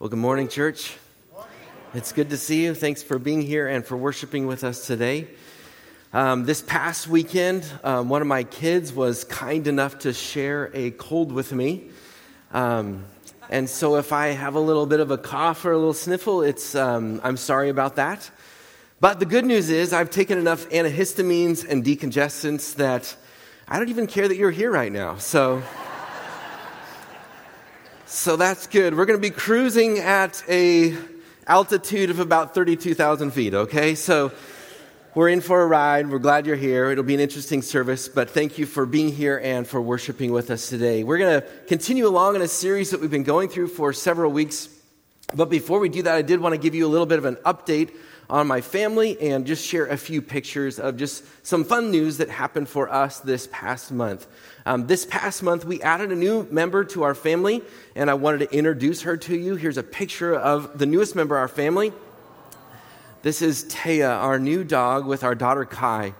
Well, good morning, church. It's good to see you. Thanks for being here and for worshiping with us today. Um, this past weekend, um, one of my kids was kind enough to share a cold with me. Um, and so if I have a little bit of a cough or a little sniffle, it's, um, I'm sorry about that. But the good news is, I've taken enough antihistamines and decongestants that I don't even care that you're here right now. So. So that's good. We're going to be cruising at a altitude of about 32,000 feet, okay? So we're in for a ride. We're glad you're here. It'll be an interesting service, but thank you for being here and for worshiping with us today. We're going to continue along in a series that we've been going through for several weeks. But before we do that, I did want to give you a little bit of an update on my family and just share a few pictures of just some fun news that happened for us this past month. Um, this past month, we added a new member to our family, and I wanted to introduce her to you. Here's a picture of the newest member of our family. This is Taya, our new dog, with our daughter Kai.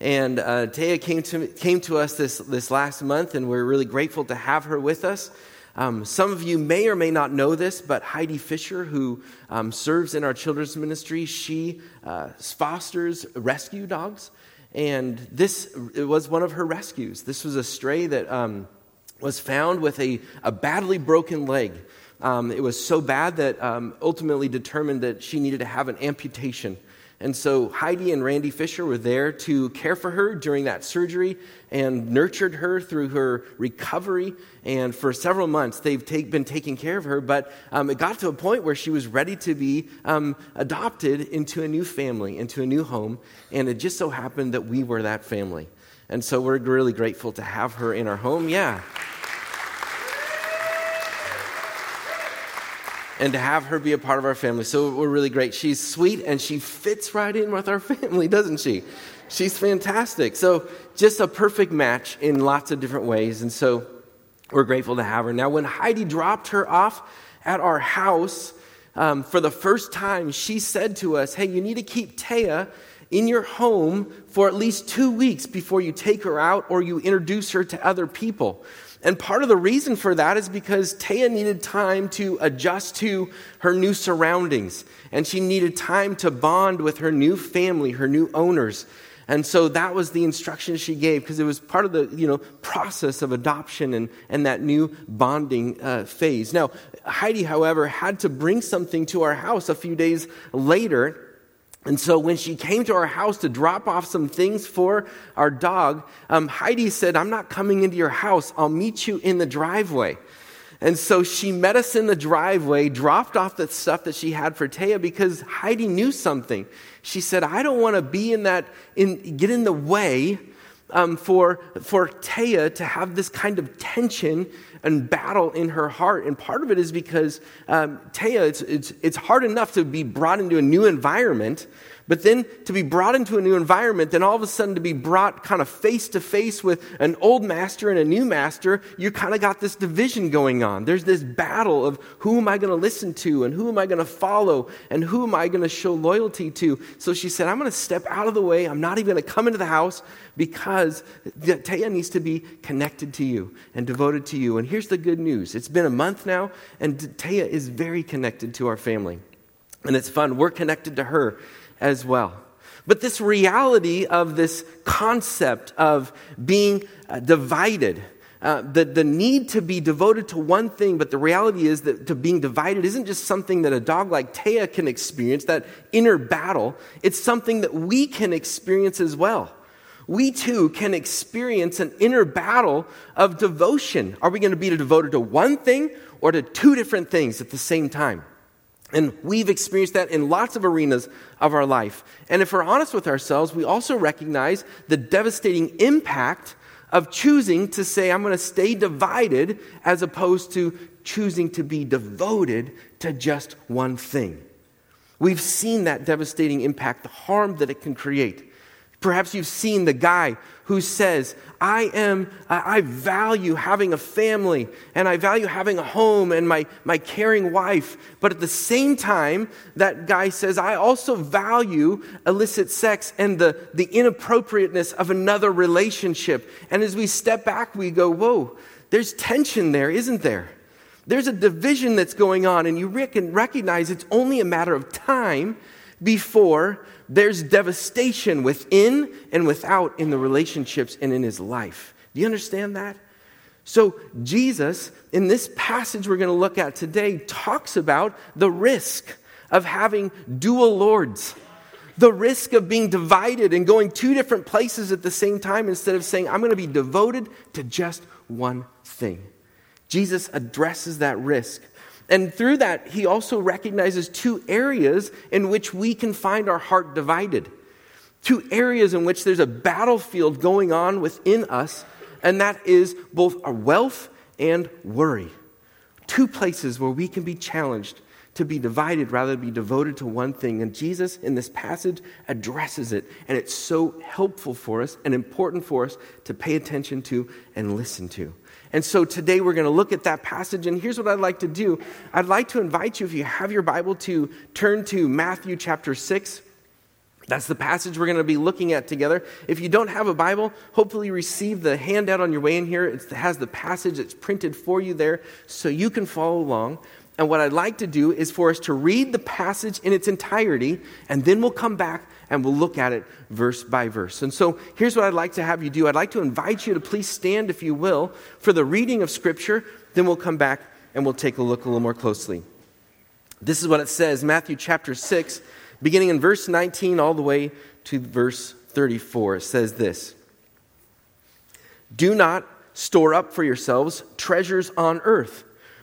And uh, Taya came to, came to us this, this last month, and we're really grateful to have her with us. Um, some of you may or may not know this, but Heidi Fisher, who um, serves in our children's ministry, she uh, fosters rescue dogs. And this was one of her rescues. This was a stray that um, was found with a, a badly broken leg. Um, it was so bad that um, ultimately determined that she needed to have an amputation. And so Heidi and Randy Fisher were there to care for her during that surgery and nurtured her through her recovery. And for several months, they've take, been taking care of her. But um, it got to a point where she was ready to be um, adopted into a new family, into a new home. And it just so happened that we were that family. And so we're really grateful to have her in our home. Yeah. And to have her be a part of our family. So we're really great. She's sweet and she fits right in with our family, doesn't she? She's fantastic. So just a perfect match in lots of different ways. And so we're grateful to have her. Now, when Heidi dropped her off at our house um, for the first time, she said to us, Hey, you need to keep Taya in your home for at least two weeks before you take her out or you introduce her to other people. And part of the reason for that is because Taya needed time to adjust to her new surroundings. And she needed time to bond with her new family, her new owners. And so that was the instruction she gave because it was part of the you know, process of adoption and, and that new bonding uh, phase. Now, Heidi, however, had to bring something to our house a few days later and so when she came to our house to drop off some things for our dog, um, Heidi said, I'm not coming into your house. I'll meet you in the driveway. And so she met us in the driveway, dropped off the stuff that she had for Taya because Heidi knew something. She said, I don't want to be in that, in, get in the way um, for, for Taya to have this kind of tension and battle in her heart. And part of it is because um, Taya, it's, it's, it's hard enough to be brought into a new environment but then to be brought into a new environment, then all of a sudden to be brought kind of face to face with an old master and a new master, you kind of got this division going on. There's this battle of who am I going to listen to and who am I going to follow and who am I going to show loyalty to. So she said, I'm going to step out of the way. I'm not even going to come into the house because Taya needs to be connected to you and devoted to you. And here's the good news it's been a month now, and Taya is very connected to our family. And it's fun. We're connected to her as well. But this reality of this concept of being uh, divided, uh, the, the need to be devoted to one thing, but the reality is that to being divided isn't just something that a dog like Taya can experience, that inner battle. It's something that we can experience as well. We too can experience an inner battle of devotion. Are we going to be devoted to one thing or to two different things at the same time? And we've experienced that in lots of arenas of our life. And if we're honest with ourselves, we also recognize the devastating impact of choosing to say, I'm going to stay divided, as opposed to choosing to be devoted to just one thing. We've seen that devastating impact, the harm that it can create. Perhaps you've seen the guy who says, I am, I value having a family and I value having a home and my, my caring wife. But at the same time, that guy says, I also value illicit sex and the, the inappropriateness of another relationship. And as we step back, we go, whoa, there's tension there, isn't there? There's a division that's going on, and you recognize it's only a matter of time before there's devastation within and without in the relationships and in his life. Do you understand that? So, Jesus, in this passage we're going to look at today, talks about the risk of having dual lords, the risk of being divided and going two different places at the same time instead of saying, I'm going to be devoted to just one thing. Jesus addresses that risk. And through that, he also recognizes two areas in which we can find our heart divided. Two areas in which there's a battlefield going on within us and that is both our wealth and worry. Two places where we can be challenged to be divided rather than be devoted to one thing. And Jesus, in this passage, addresses it. And it's so helpful for us and important for us to pay attention to and listen to. And so today we're going to look at that passage. And here's what I'd like to do I'd like to invite you, if you have your Bible, to turn to Matthew chapter 6. That's the passage we're going to be looking at together. If you don't have a Bible, hopefully receive the handout on your way in here. It has the passage that's printed for you there so you can follow along. And what I'd like to do is for us to read the passage in its entirety, and then we'll come back and we'll look at it verse by verse. And so here's what I'd like to have you do I'd like to invite you to please stand, if you will, for the reading of Scripture. Then we'll come back and we'll take a look a little more closely. This is what it says Matthew chapter 6 beginning in verse 19 all the way to verse 34. It says this Do not store up for yourselves treasures on earth,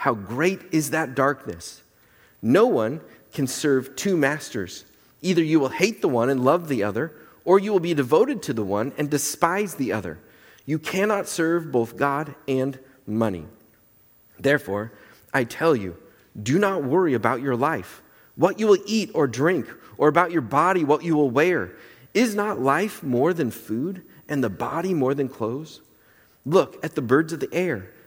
how great is that darkness? No one can serve two masters. Either you will hate the one and love the other, or you will be devoted to the one and despise the other. You cannot serve both God and money. Therefore, I tell you, do not worry about your life what you will eat or drink, or about your body, what you will wear. Is not life more than food, and the body more than clothes? Look at the birds of the air.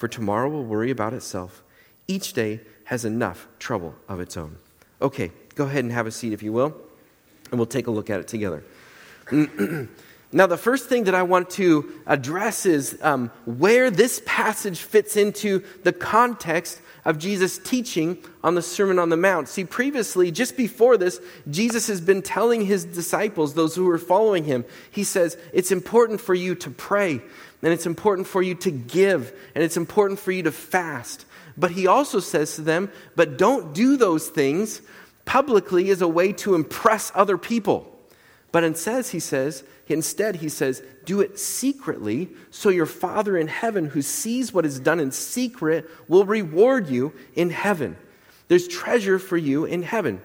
for tomorrow will worry about itself. Each day has enough trouble of its own. Okay, go ahead and have a seat if you will, and we'll take a look at it together. Now, the first thing that I want to address is um, where this passage fits into the context of Jesus' teaching on the Sermon on the Mount. See, previously, just before this, Jesus has been telling his disciples, those who are following him, he says, It's important for you to pray, and it's important for you to give, and it's important for you to fast. But he also says to them, But don't do those things publicly as a way to impress other people. But instead, he says, instead, he says, do it secretly, so your Father in heaven, who sees what is done in secret, will reward you in heaven. There's treasure for you in heaven.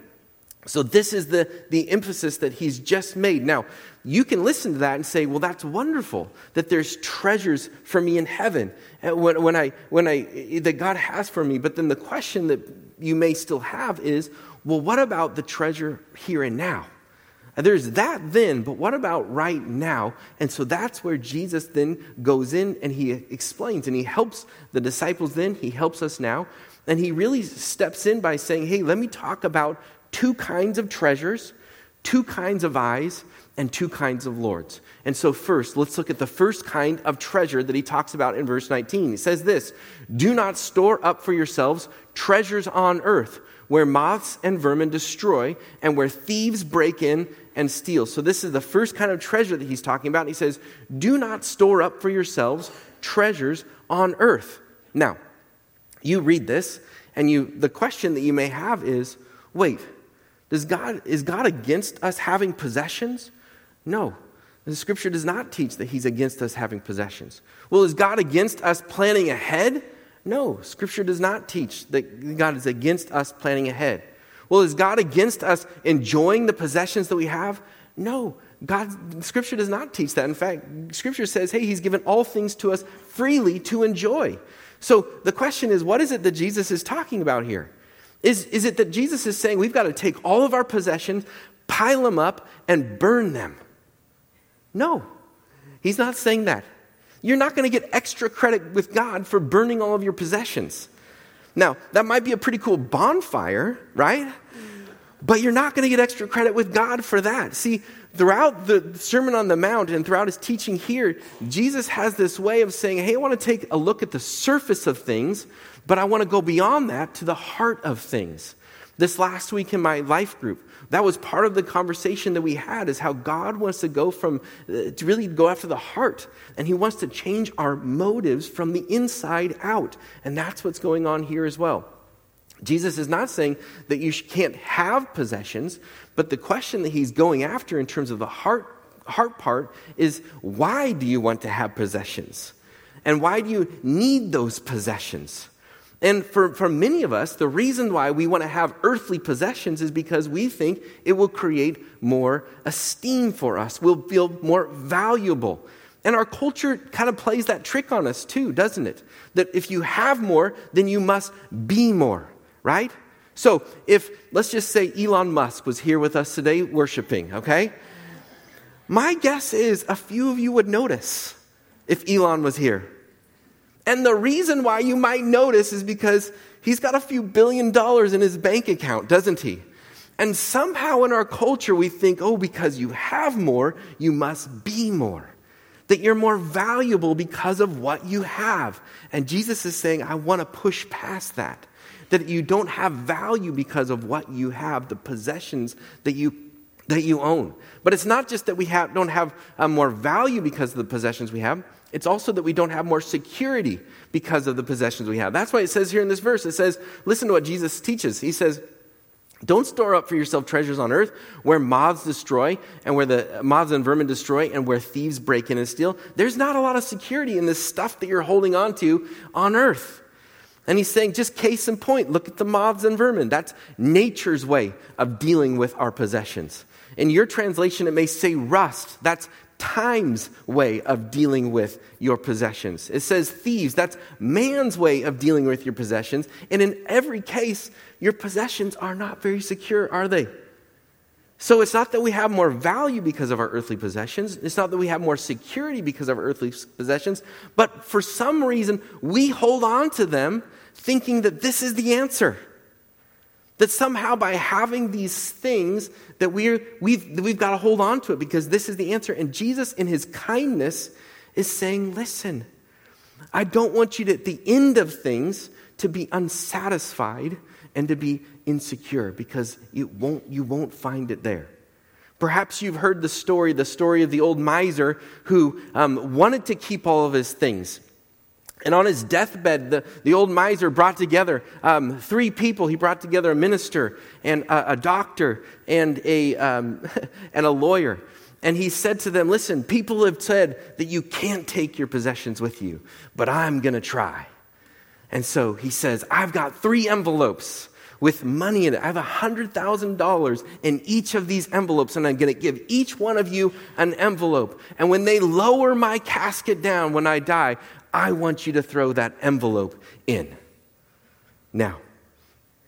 So, this is the, the emphasis that he's just made. Now, you can listen to that and say, well, that's wonderful that there's treasures for me in heaven uh, when, when I, when I, eh, that God has for me. But then the question that you may still have is, well, what about the treasure here and now? Uh, there's that then, but what about right now? And so that's where Jesus then goes in and he explains and he helps the disciples then, he helps us now. And he really steps in by saying, hey, let me talk about two kinds of treasures, two kinds of eyes and two kinds of lords. And so, first, let's look at the first kind of treasure that he talks about in verse 19. He says this Do not store up for yourselves treasures on earth, where moths and vermin destroy, and where thieves break in and steal. So, this is the first kind of treasure that he's talking about. He says, Do not store up for yourselves treasures on earth. Now, you read this, and you, the question that you may have is wait, does God, is God against us having possessions? No. The scripture does not teach that he's against us having possessions. Well, is God against us planning ahead? No. Scripture does not teach that God is against us planning ahead. Well, is God against us enjoying the possessions that we have? No. God, Scripture does not teach that. In fact, Scripture says, hey, He's given all things to us freely to enjoy. So the question is, what is it that Jesus is talking about here? Is, is it that Jesus is saying we've got to take all of our possessions, pile them up, and burn them? No, he's not saying that. You're not going to get extra credit with God for burning all of your possessions. Now, that might be a pretty cool bonfire, right? But you're not going to get extra credit with God for that. See, throughout the Sermon on the Mount and throughout his teaching here, Jesus has this way of saying, Hey, I want to take a look at the surface of things, but I want to go beyond that to the heart of things. This last week in my life group, that was part of the conversation that we had is how God wants to go from, uh, to really go after the heart. And He wants to change our motives from the inside out. And that's what's going on here as well. Jesus is not saying that you can't have possessions, but the question that He's going after in terms of the heart, heart part is why do you want to have possessions? And why do you need those possessions? And for, for many of us, the reason why we want to have earthly possessions is because we think it will create more esteem for us. We'll feel more valuable. And our culture kind of plays that trick on us too, doesn't it? That if you have more, then you must be more, right? So if, let's just say Elon Musk was here with us today worshiping, okay? My guess is a few of you would notice if Elon was here. And the reason why you might notice is because he's got a few billion dollars in his bank account, doesn't he? And somehow in our culture, we think, oh, because you have more, you must be more. That you're more valuable because of what you have. And Jesus is saying, I want to push past that. That you don't have value because of what you have, the possessions that you, that you own. But it's not just that we have, don't have uh, more value because of the possessions we have, it's also that we don't have more security because of the possessions we have. That's why it says here in this verse, it says, listen to what Jesus teaches. He says, don't store up for yourself treasures on earth where moths destroy and where the moths and vermin destroy and where thieves break in and steal. There's not a lot of security in this stuff that you're holding on to on earth. And he's saying, just case in point, look at the moths and vermin. That's nature's way of dealing with our possessions. In your translation, it may say rust. That's time's way of dealing with your possessions. It says thieves, that's man's way of dealing with your possessions. And in every case, your possessions are not very secure, are they? So it's not that we have more value because of our earthly possessions. It's not that we have more security because of our earthly possessions. But for some reason, we hold on to them thinking that this is the answer. That somehow by having these things that we're, we've, we've got to hold on to it because this is the answer. And Jesus, in his kindness, is saying, listen, I don't want you to, at the end of things, to be unsatisfied and to be insecure because it won't, you won't find it there. Perhaps you've heard the story, the story of the old miser who um, wanted to keep all of his things. And on his deathbed, the, the old miser brought together um, three people. He brought together a minister and a, a doctor and a, um, and a lawyer. And he said to them, Listen, people have said that you can't take your possessions with you, but I'm going to try. And so he says, I've got three envelopes with money in it. I have $100,000 in each of these envelopes, and I'm going to give each one of you an envelope. And when they lower my casket down when I die, I want you to throw that envelope in. Now,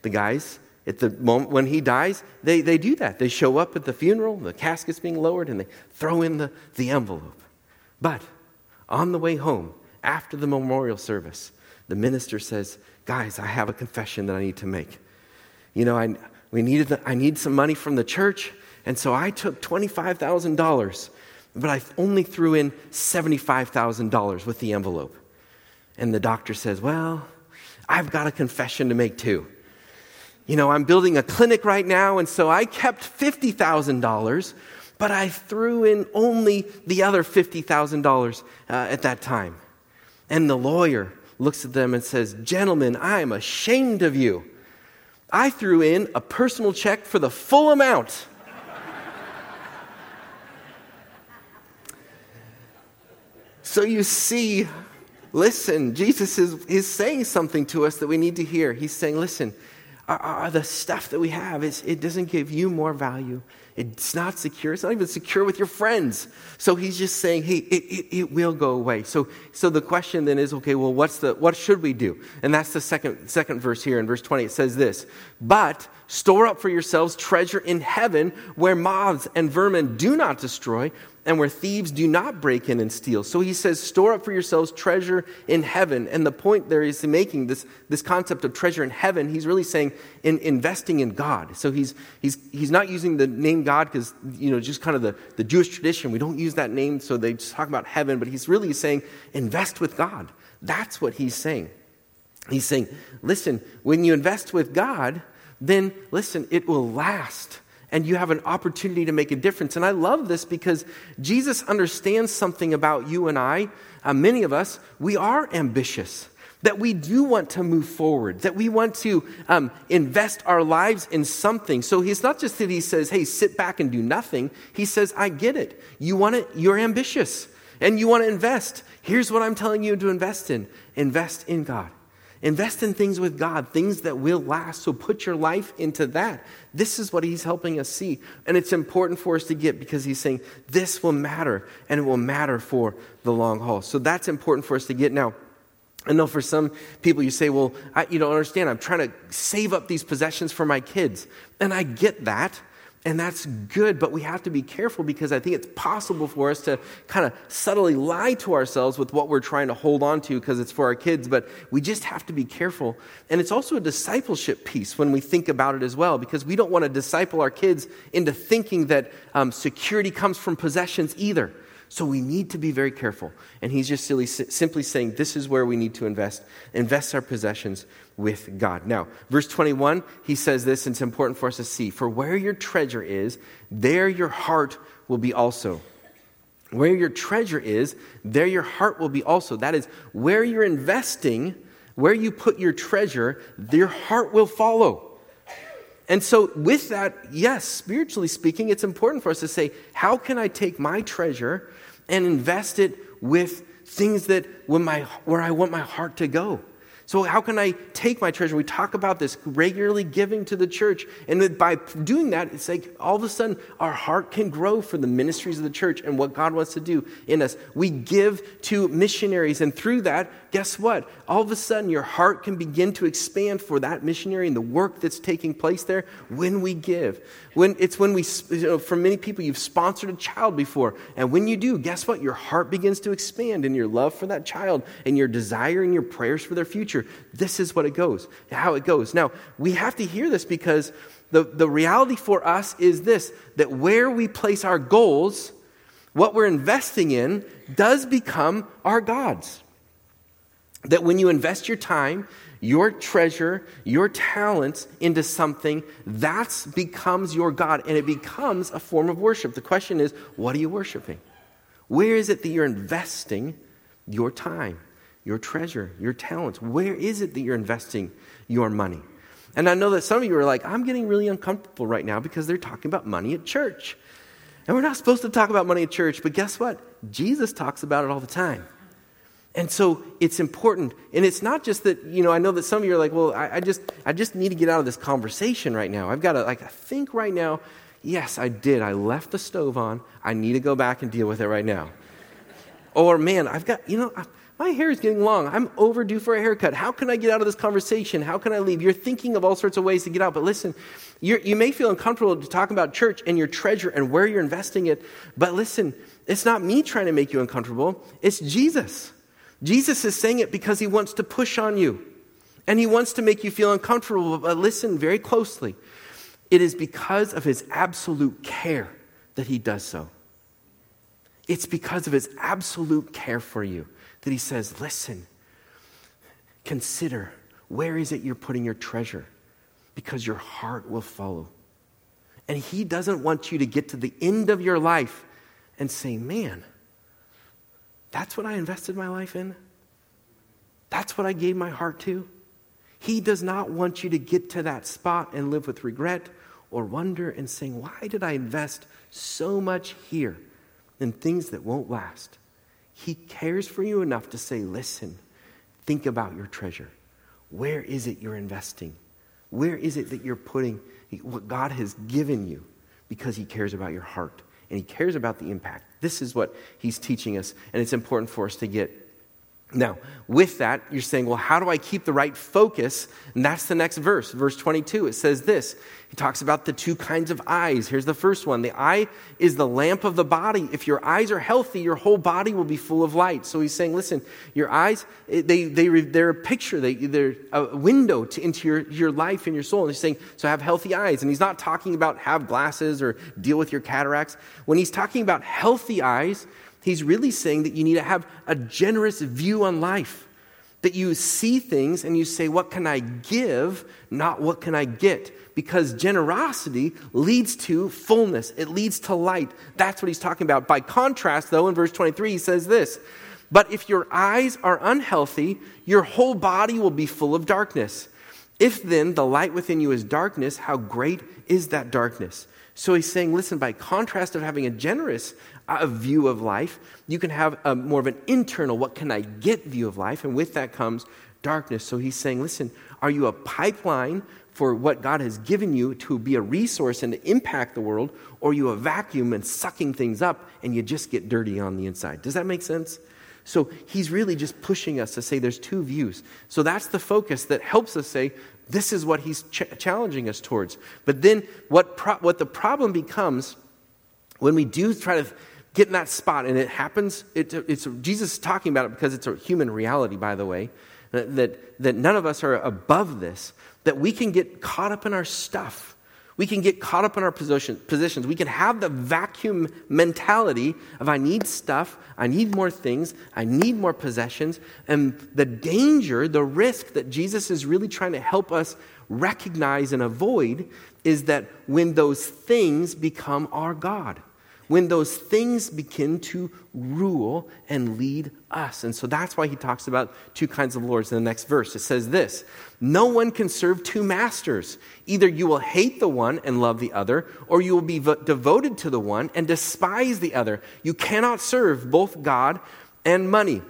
the guys, at the moment when he dies, they, they do that. They show up at the funeral, the casket's being lowered, and they throw in the, the envelope. But on the way home, after the memorial service, the minister says, Guys, I have a confession that I need to make. You know, I, we needed the, I need some money from the church, And so I took $25,000, but I only threw in $75,000 with the envelope. And the doctor says, Well, I've got a confession to make too. You know, I'm building a clinic right now, and so I kept $50,000, but I threw in only the other $50,000 uh, at that time. And the lawyer looks at them and says, Gentlemen, I am ashamed of you. I threw in a personal check for the full amount. So you see, listen, Jesus is, is saying something to us that we need to hear. He's saying, Listen, the stuff that we have, is it doesn't give you more value. It's not secure. It's not even secure with your friends. So he's just saying, hey, it, it, it, will go away. So, so the question then is, okay, well, what's the, what should we do? And that's the second, second verse here in verse 20. It says this, but store up for yourselves treasure in heaven where moths and vermin do not destroy and where thieves do not break in and steal. So he says, store up for yourselves treasure in heaven. And the point there is making this, this concept of treasure in heaven, he's really saying in investing in God. So he's, he's, he's not using the name God because, you know, just kind of the, the Jewish tradition. We don't use that name, so they just talk about heaven, but he's really saying invest with God. That's what he's saying. He's saying, listen, when you invest with God, then listen, it will last and you have an opportunity to make a difference. And I love this because Jesus understands something about you and I. Uh, many of us, we are ambitious, that we do want to move forward, that we want to um, invest our lives in something. So he's not just that he says, hey, sit back and do nothing. He says, I get it. You want it, you're ambitious and you want to invest. Here's what I'm telling you to invest in invest in God. Invest in things with God, things that will last. So put your life into that. This is what he's helping us see. And it's important for us to get because he's saying this will matter and it will matter for the long haul. So that's important for us to get. Now, I know for some people you say, well, I, you don't understand. I'm trying to save up these possessions for my kids. And I get that. And that's good, but we have to be careful because I think it's possible for us to kind of subtly lie to ourselves with what we're trying to hold on to because it's for our kids, but we just have to be careful. And it's also a discipleship piece when we think about it as well because we don't want to disciple our kids into thinking that um, security comes from possessions either. So we need to be very careful. And he's just silly, simply saying this is where we need to invest. Invest our possessions with God. Now, verse 21, he says this, and it's important for us to see. For where your treasure is, there your heart will be also. Where your treasure is, there your heart will be also. That is, where you're investing, where you put your treasure, your heart will follow. And so, with that, yes, spiritually speaking, it's important for us to say, how can I take my treasure and invest it with things that when my, where I want my heart to go? So, how can I take my treasure? We talk about this regularly giving to the church. And by doing that, it's like all of a sudden our heart can grow for the ministries of the church and what God wants to do in us. We give to missionaries, and through that, guess what? All of a sudden your heart can begin to expand for that missionary and the work that's taking place there when we give. When it's when we, you know, for many people, you've sponsored a child before. And when you do, guess what? Your heart begins to expand in your love for that child and your desire and your prayers for their future. This is what it goes, how it goes. Now, we have to hear this because the, the reality for us is this that where we place our goals, what we're investing in, does become our gods. That when you invest your time, your treasure, your talents into something, that becomes your God and it becomes a form of worship. The question is, what are you worshiping? Where is it that you're investing your time, your treasure, your talents? Where is it that you're investing your money? And I know that some of you are like, I'm getting really uncomfortable right now because they're talking about money at church. And we're not supposed to talk about money at church, but guess what? Jesus talks about it all the time. And so it's important. And it's not just that, you know, I know that some of you are like, well, I, I just I just need to get out of this conversation right now. I've got to like think right now, yes, I did. I left the stove on. I need to go back and deal with it right now. Or man, I've got, you know, I, my hair is getting long. I'm overdue for a haircut. How can I get out of this conversation? How can I leave? You're thinking of all sorts of ways to get out. But listen, you may feel uncomfortable to talk about church and your treasure and where you're investing it. But listen, it's not me trying to make you uncomfortable, it's Jesus. Jesus is saying it because he wants to push on you and he wants to make you feel uncomfortable. But listen very closely. It is because of his absolute care that he does so. It's because of his absolute care for you that he says, Listen, consider where is it you're putting your treasure? Because your heart will follow. And he doesn't want you to get to the end of your life and say, Man, that's what I invested my life in. That's what I gave my heart to. He does not want you to get to that spot and live with regret or wonder and saying, Why did I invest so much here in things that won't last? He cares for you enough to say, Listen, think about your treasure. Where is it you're investing? Where is it that you're putting what God has given you? Because He cares about your heart and He cares about the impact. This is what He's teaching us, and it's important for us to get now, with that, you're saying, well, how do I keep the right focus? And that's the next verse, verse 22. It says this. He talks about the two kinds of eyes. Here's the first one. The eye is the lamp of the body. If your eyes are healthy, your whole body will be full of light. So he's saying, listen, your eyes, they, they, they're a picture, they, they're a window to, into your, your life and your soul. And he's saying, so have healthy eyes. And he's not talking about have glasses or deal with your cataracts. When he's talking about healthy eyes, He's really saying that you need to have a generous view on life. That you see things and you say, What can I give? Not what can I get? Because generosity leads to fullness, it leads to light. That's what he's talking about. By contrast, though, in verse 23, he says this But if your eyes are unhealthy, your whole body will be full of darkness. If then the light within you is darkness, how great is that darkness? So he's saying, listen, by contrast of having a generous uh, view of life, you can have a, more of an internal, what can I get view of life, and with that comes darkness. So he's saying, listen, are you a pipeline for what God has given you to be a resource and to impact the world, or you a vacuum and sucking things up and you just get dirty on the inside? Does that make sense? So he's really just pushing us to say there's two views. So that's the focus that helps us say, this is what he's ch- challenging us towards. But then what, pro- what the problem becomes when we do try to get in that spot, and it happens, it, it's, Jesus is talking about it because it's a human reality, by the way, that, that none of us are above this, that we can get caught up in our stuff we can get caught up in our position, positions. We can have the vacuum mentality of I need stuff, I need more things, I need more possessions. And the danger, the risk that Jesus is really trying to help us recognize and avoid is that when those things become our God when those things begin to rule and lead us. And so that's why he talks about two kinds of lords in the next verse. It says this No one can serve two masters. Either you will hate the one and love the other, or you will be vo- devoted to the one and despise the other. You cannot serve both God and money.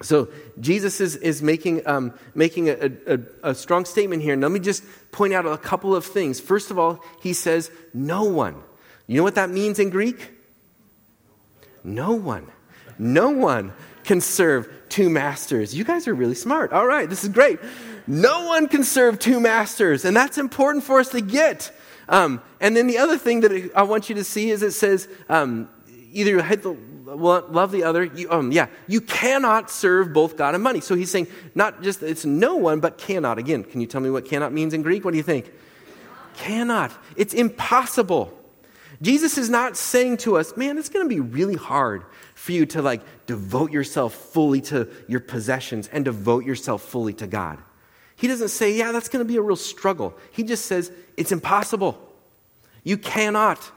So Jesus is, is making, um, making a, a, a strong statement here. And let me just point out a couple of things. First of all, he says, No one. You know what that means in Greek? No one. No one can serve two masters. You guys are really smart. All right, this is great. No one can serve two masters, and that's important for us to get. Um, and then the other thing that I want you to see is it says um, either you hate the, love the other. You, um, yeah, you cannot serve both God and money. So he's saying not just it's no one, but cannot. Again, can you tell me what cannot means in Greek? What do you think? Cannot. It's impossible. Jesus is not saying to us, man, it's going to be really hard for you to like devote yourself fully to your possessions and devote yourself fully to God. He doesn't say, yeah, that's going to be a real struggle. He just says, it's impossible. You cannot.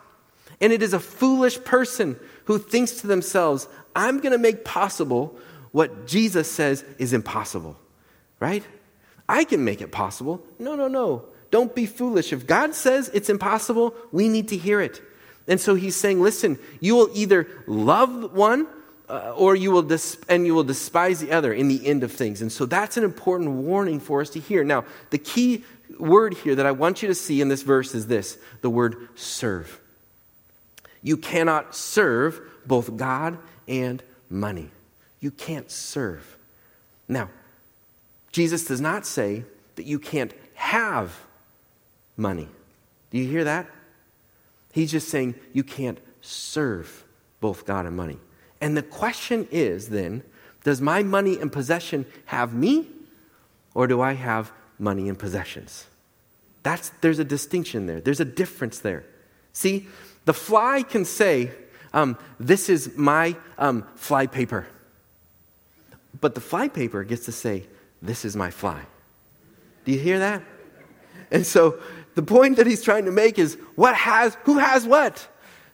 And it is a foolish person who thinks to themselves, I'm going to make possible what Jesus says is impossible. Right? I can make it possible. No, no, no. Don't be foolish. If God says it's impossible, we need to hear it. And so he's saying, listen, you will either love one uh, or you will and you will despise the other in the end of things. And so that's an important warning for us to hear. Now, the key word here that I want you to see in this verse is this the word serve. You cannot serve both God and money. You can't serve. Now, Jesus does not say that you can't have money. Do you hear that? He's just saying you can't serve both God and money. And the question is then does my money and possession have me, or do I have money and possessions? That's, there's a distinction there, there's a difference there. See, the fly can say, um, This is my um, fly paper. But the fly paper gets to say, This is my fly. Do you hear that? And so the point that he's trying to make is what has who has what?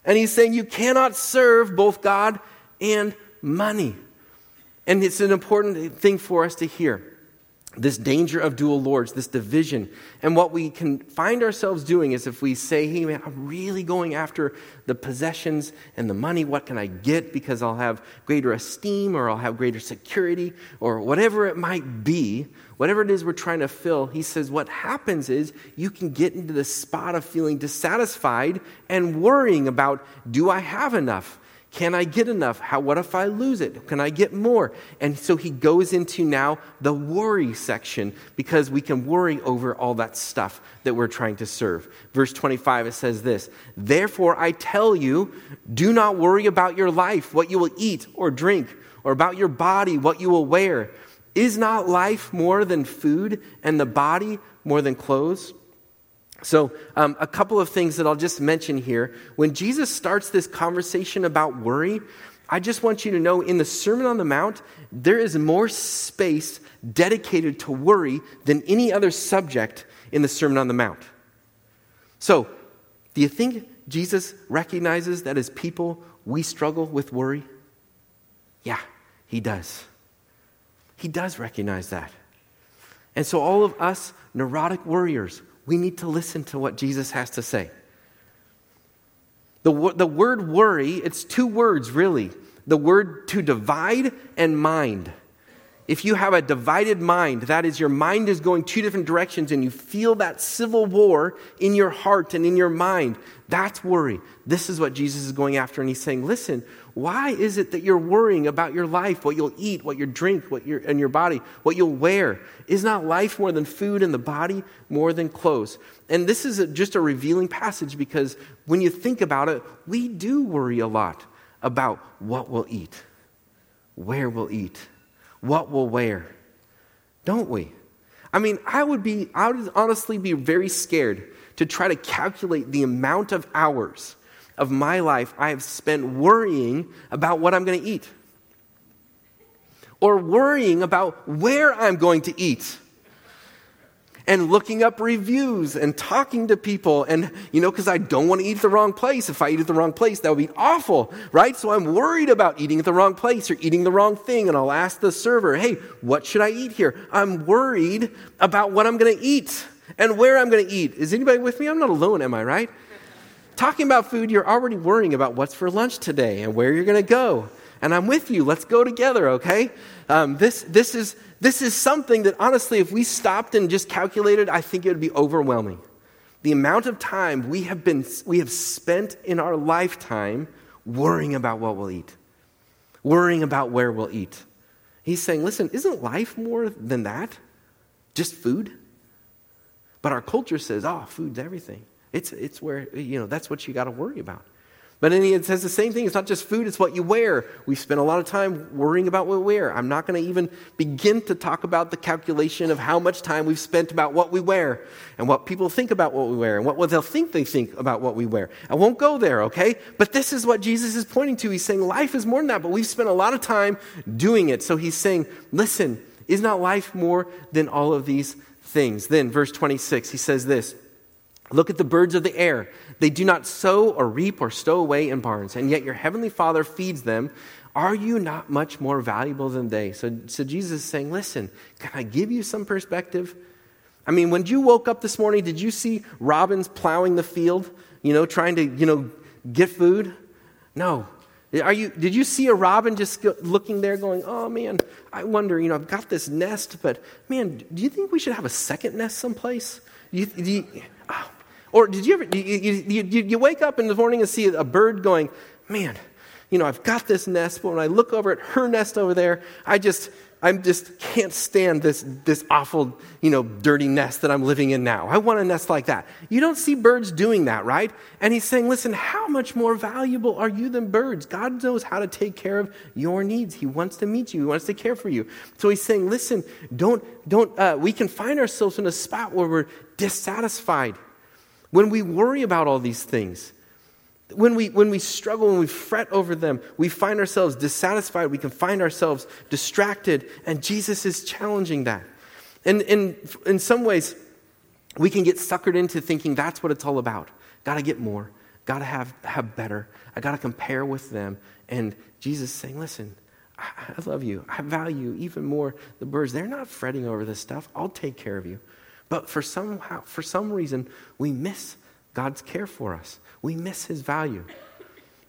And he's saying you cannot serve both God and money. And it's an important thing for us to hear this danger of dual lords, this division. And what we can find ourselves doing is if we say, hey, man, I'm really going after the possessions and the money, what can I get because I'll have greater esteem or I'll have greater security or whatever it might be, whatever it is we're trying to fill, he says, what happens is you can get into the spot of feeling dissatisfied and worrying about, do I have enough? Can I get enough? How, what if I lose it? Can I get more? And so he goes into now the worry section because we can worry over all that stuff that we're trying to serve. Verse 25, it says this Therefore I tell you, do not worry about your life, what you will eat or drink, or about your body, what you will wear. Is not life more than food, and the body more than clothes? So, um, a couple of things that I'll just mention here. When Jesus starts this conversation about worry, I just want you to know in the Sermon on the Mount, there is more space dedicated to worry than any other subject in the Sermon on the Mount. So, do you think Jesus recognizes that as people, we struggle with worry? Yeah, he does. He does recognize that. And so, all of us neurotic worriers, we need to listen to what Jesus has to say. The, the word worry, it's two words really the word to divide and mind. If you have a divided mind, that is, your mind is going two different directions and you feel that civil war in your heart and in your mind, that's worry. This is what Jesus is going after. And he's saying, listen, why is it that you're worrying about your life, what you'll eat, what you drink, what you and your body, what you'll wear? Is not life more than food and the body more than clothes? And this is a, just a revealing passage because when you think about it, we do worry a lot about what we'll eat, where we'll eat what we'll wear, don't we? I mean, I would be, I would honestly be very scared to try to calculate the amount of hours of my life I have spent worrying about what I'm going to eat or worrying about where I'm going to eat and looking up reviews and talking to people. And, you know, because I don't want to eat at the wrong place. If I eat at the wrong place, that would be awful, right? So I'm worried about eating at the wrong place or eating the wrong thing. And I'll ask the server, hey, what should I eat here? I'm worried about what I'm going to eat and where I'm going to eat. Is anybody with me? I'm not alone, am I, right? Talking about food, you're already worrying about what's for lunch today and where you're going to go. And I'm with you. Let's go together, okay? Um, this, this is this is something that honestly, if we stopped and just calculated, I think it would be overwhelming. The amount of time we have, been, we have spent in our lifetime worrying about what we'll eat, worrying about where we'll eat. He's saying, listen, isn't life more than that? Just food? But our culture says, oh, food's everything. It's, it's where, you know, that's what you got to worry about. But then it says the same thing. It's not just food, it's what you wear. We spend a lot of time worrying about what we wear. I'm not going to even begin to talk about the calculation of how much time we've spent about what we wear and what people think about what we wear and what they'll think they think about what we wear. I won't go there, okay? But this is what Jesus is pointing to. He's saying life is more than that, but we've spent a lot of time doing it. So he's saying, listen, is not life more than all of these things? Then, verse 26, he says this. Look at the birds of the air. They do not sow or reap or stow away in barns, and yet your heavenly Father feeds them. Are you not much more valuable than they? So, so Jesus is saying, Listen, can I give you some perspective? I mean, when you woke up this morning, did you see robins plowing the field, you know, trying to, you know, get food? No. Are you, did you see a robin just looking there going, oh man, I wonder, you know, I've got this nest, but man, do you think we should have a second nest someplace? You, do you, or did you ever, you, you, you, you wake up in the morning and see a bird going, man, you know, I've got this nest, but when I look over at her nest over there, I just, I just can't stand this, this awful, you know, dirty nest that I'm living in now. I want a nest like that. You don't see birds doing that, right? And he's saying, listen, how much more valuable are you than birds? God knows how to take care of your needs. He wants to meet you. He wants to care for you. So he's saying, listen, don't, don't, uh, we can find ourselves in a spot where we're dissatisfied. When we worry about all these things, when we, when we struggle, when we fret over them, we find ourselves dissatisfied. We can find ourselves distracted, and Jesus is challenging that. And, and in some ways, we can get suckered into thinking that's what it's all about. Got to get more, got to have, have better. I got to compare with them. And Jesus is saying, listen, I, I love you. I value even more the birds. They're not fretting over this stuff. I'll take care of you. But for, somehow, for some reason, we miss God's care for us we miss his value.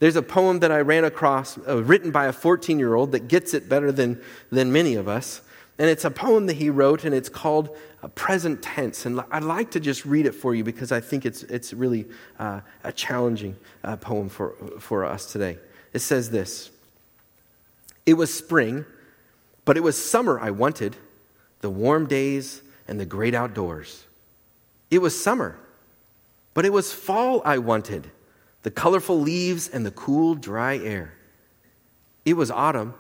There's a poem that I ran across uh, written by a 14 year old that gets it better than, than many of us. And it's a poem that he wrote, and it's called a Present Tense. And I'd like to just read it for you because I think it's, it's really uh, a challenging uh, poem for, for us today. It says this It was spring, but it was summer I wanted, the warm days and the great outdoors. It was summer but it was fall I wanted the colorful leaves and the cool, dry air. It was autumn,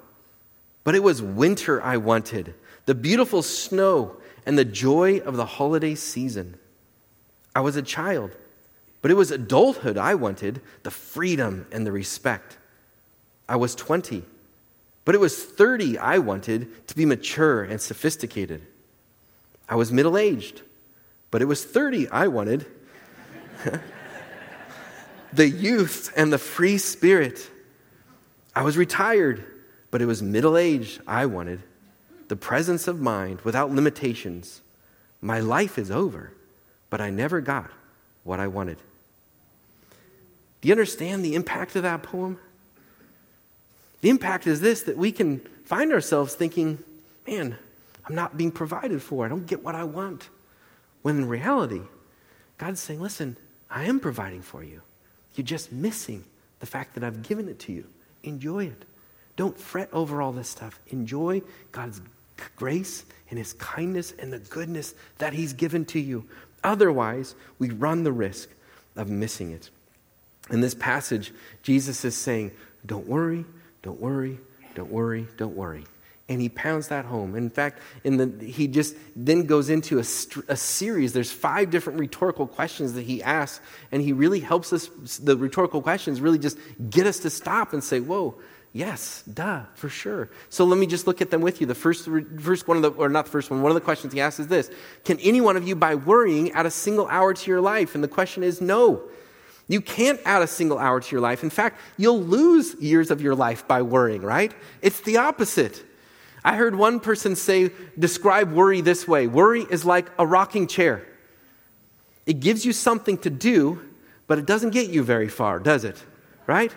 but it was winter I wanted the beautiful snow and the joy of the holiday season. I was a child, but it was adulthood I wanted the freedom and the respect. I was 20, but it was 30 I wanted to be mature and sophisticated. I was middle aged, but it was 30 I wanted the youth and the free spirit. I was retired, but it was middle age I wanted. The presence of mind without limitations. My life is over, but I never got what I wanted. Do you understand the impact of that poem? The impact is this that we can find ourselves thinking, man, I'm not being provided for. I don't get what I want. When in reality, God's saying, listen, I am providing for you. You're just missing the fact that I've given it to you. Enjoy it. Don't fret over all this stuff. Enjoy God's grace and His kindness and the goodness that He's given to you. Otherwise, we run the risk of missing it. In this passage, Jesus is saying, Don't worry, don't worry, don't worry, don't worry and he pounds that home. In fact, in the, he just then goes into a, a, series. There's five different rhetorical questions that he asks, and he really helps us. The rhetorical questions really just get us to stop and say, "Whoa, yes, duh, for sure." So let me just look at them with you. The first, first one of the, or not the first one. One of the questions he asks is this: Can any one of you, by worrying, add a single hour to your life? And the question is no. You can't add a single hour to your life. In fact, you'll lose years of your life by worrying, right? It's the opposite. I heard one person say, describe worry this way worry is like a rocking chair. It gives you something to do, but it doesn't get you very far, does it? Right?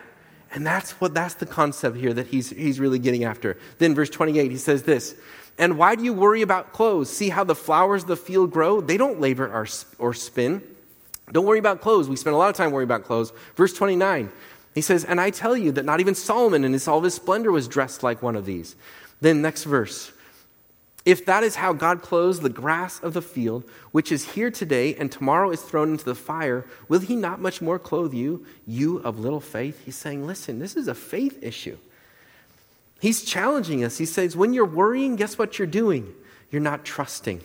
And that's what that's the concept here that he's, he's really getting after. Then verse 28, he says this, and why do you worry about clothes? See how the flowers of the field grow? They don't labor or, or spin. Don't worry about clothes. We spend a lot of time worrying about clothes. Verse 29, he says, And I tell you that not even Solomon in his, all his splendor was dressed like one of these. Then, next verse. If that is how God clothes the grass of the field, which is here today and tomorrow is thrown into the fire, will he not much more clothe you, you of little faith? He's saying, listen, this is a faith issue. He's challenging us. He says, when you're worrying, guess what you're doing? You're not trusting.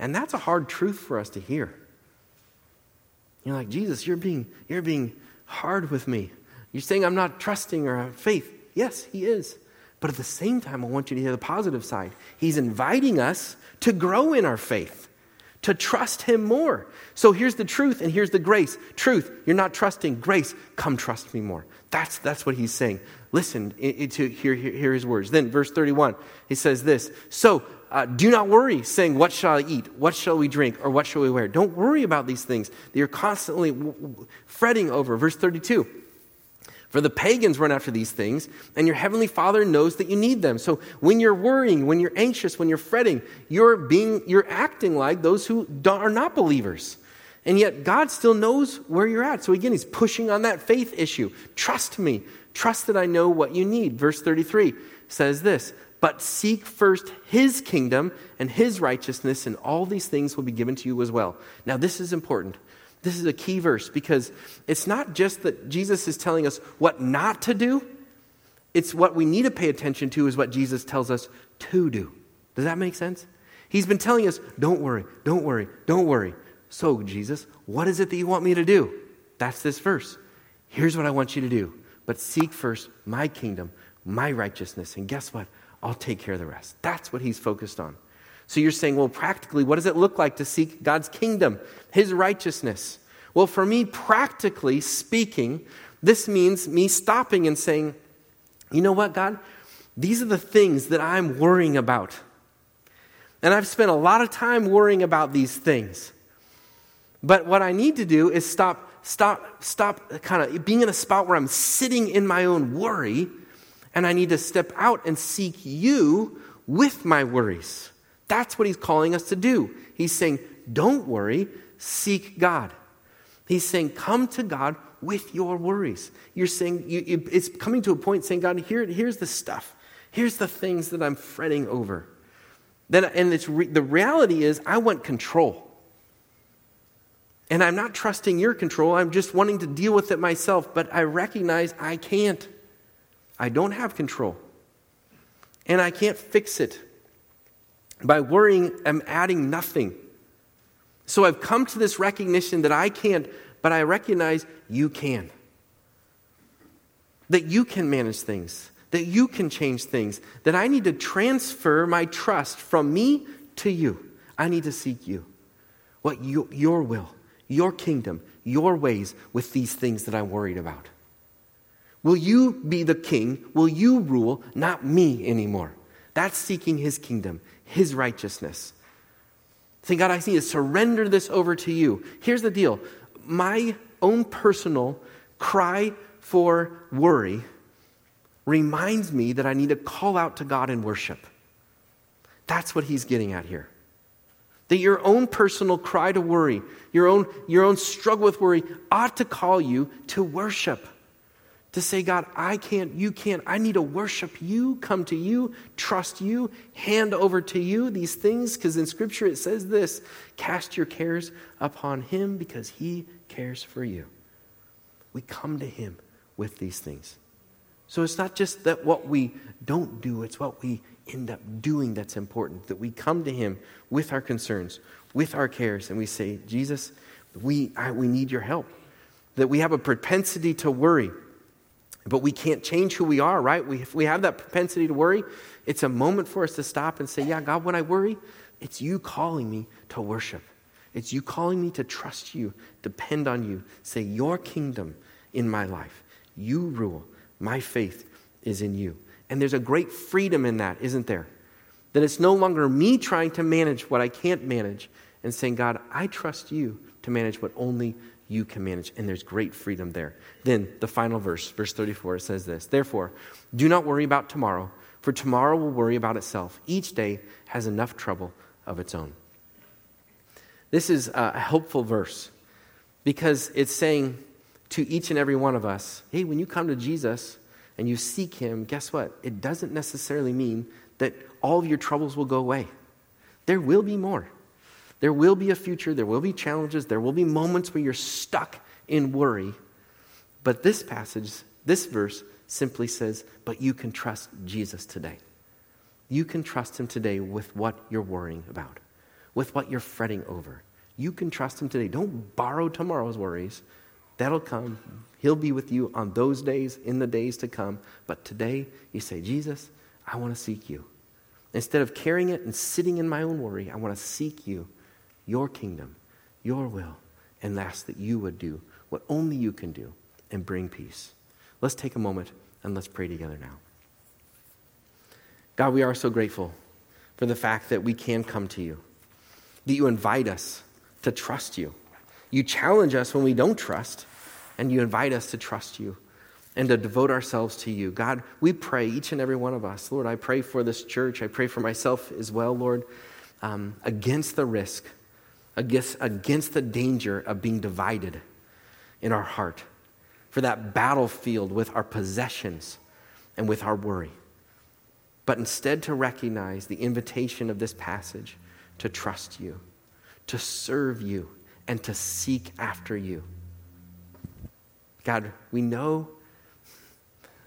And that's a hard truth for us to hear. You're like, Jesus, you're being, you're being hard with me. You're saying I'm not trusting or I have faith. Yes, he is. But at the same time, I want you to hear the positive side. He's inviting us to grow in our faith, to trust Him more. So here's the truth and here's the grace. Truth, you're not trusting. Grace, come trust me more. That's, that's what He's saying. Listen to hear, hear, His words. Then, verse 31, He says this So uh, do not worry, saying, What shall I eat? What shall we drink? Or what shall we wear? Don't worry about these things that you're constantly w- w- fretting over. Verse 32. For the pagans run after these things, and your heavenly Father knows that you need them. So when you're worrying, when you're anxious, when you're fretting, you're being you're acting like those who are not believers. And yet God still knows where you're at. So again, he's pushing on that faith issue. Trust me. Trust that I know what you need. Verse 33 says this But seek first his kingdom and his righteousness, and all these things will be given to you as well. Now, this is important. This is a key verse because it's not just that Jesus is telling us what not to do, it's what we need to pay attention to, is what Jesus tells us to do. Does that make sense? He's been telling us, don't worry, don't worry, don't worry. So, Jesus, what is it that you want me to do? That's this verse. Here's what I want you to do. But seek first my kingdom, my righteousness. And guess what? I'll take care of the rest. That's what he's focused on. So you're saying, well, practically, what does it look like to seek God's kingdom, his righteousness? Well, for me, practically speaking, this means me stopping and saying, you know what, God? These are the things that I'm worrying about. And I've spent a lot of time worrying about these things. But what I need to do is stop, stop, stop kind of being in a spot where I'm sitting in my own worry, and I need to step out and seek you with my worries. That's what he's calling us to do. He's saying, don't worry, seek God. He's saying, come to God with your worries. You're saying, you, you, it's coming to a point saying, God, here, here's the stuff. Here's the things that I'm fretting over. Then, and it's re- the reality is, I want control. And I'm not trusting your control. I'm just wanting to deal with it myself. But I recognize I can't. I don't have control. And I can't fix it. By worrying, I'm adding nothing. So I've come to this recognition that I can't, but I recognize you can. That you can manage things, that you can change things, that I need to transfer my trust from me to you. I need to seek you. What you, your will, your kingdom, your ways with these things that I'm worried about. Will you be the king? Will you rule, not me anymore? That's seeking his kingdom, his righteousness. Saying, God, I need to surrender this over to you. Here's the deal my own personal cry for worry reminds me that I need to call out to God in worship. That's what he's getting at here. That your own personal cry to worry, your own, your own struggle with worry, ought to call you to worship to say, God, I can't, you can't, I need to worship you, come to you, trust you, hand over to you these things, because in Scripture it says this cast your cares upon Him because He cares for you. We come to Him with these things. So it's not just that what we don't do, it's what we end up doing that's important. That we come to Him with our concerns, with our cares, and we say, Jesus, we, I, we need your help. That we have a propensity to worry but we can't change who we are, right? We, if we have that propensity to worry, it's a moment for us to stop and say, Yeah, God, when I worry, it's you calling me to worship. It's you calling me to trust you, depend on you. Say, Your kingdom in my life. You rule. My faith is in you. And there's a great freedom in that, isn't there? That it's no longer me trying to manage what I can't manage and saying, God, I trust you to manage what only you can manage. And there's great freedom there. Then the final verse, verse 34, it says this Therefore, do not worry about tomorrow, for tomorrow will worry about itself. Each day has enough trouble of its own. This is a helpful verse because it's saying to each and every one of us hey, when you come to Jesus and you seek him, guess what? It doesn't necessarily mean that all of your troubles will go away. There will be more. There will be a future, there will be challenges, there will be moments where you're stuck in worry. But this passage, this verse, simply says, But you can trust Jesus today. You can trust him today with what you're worrying about, with what you're fretting over. You can trust him today. Don't borrow tomorrow's worries. That'll come. He'll be with you on those days, in the days to come. But today, you say, Jesus, I want to seek you. Instead of carrying it and sitting in my own worry, I want to seek you your kingdom, your will, and last that you would do what only you can do and bring peace. Let's take a moment and let's pray together now. God, we are so grateful for the fact that we can come to you, that you invite us to trust you. You challenge us when we don't trust, and you invite us to trust you and to devote ourselves to you. God, we pray, each and every one of us. Lord, I pray for this church. I pray for myself as well, Lord, um, against the risk against, against the danger of being divided in our heart. for that battlefield with our possessions and with our worry, but instead to recognize the invitation of this passage to trust you, to serve you, and to seek after you. God, we know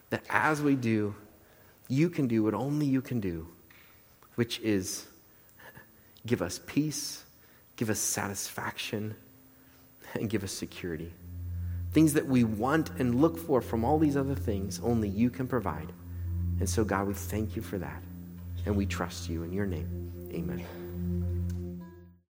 that as we do, you can do what only you can do, which is give us peace, give us satisfaction, and give us security. Things that we want and look for from all these other things, only you can provide. And so, God, we thank you for that. And we trust you in your name. Amen.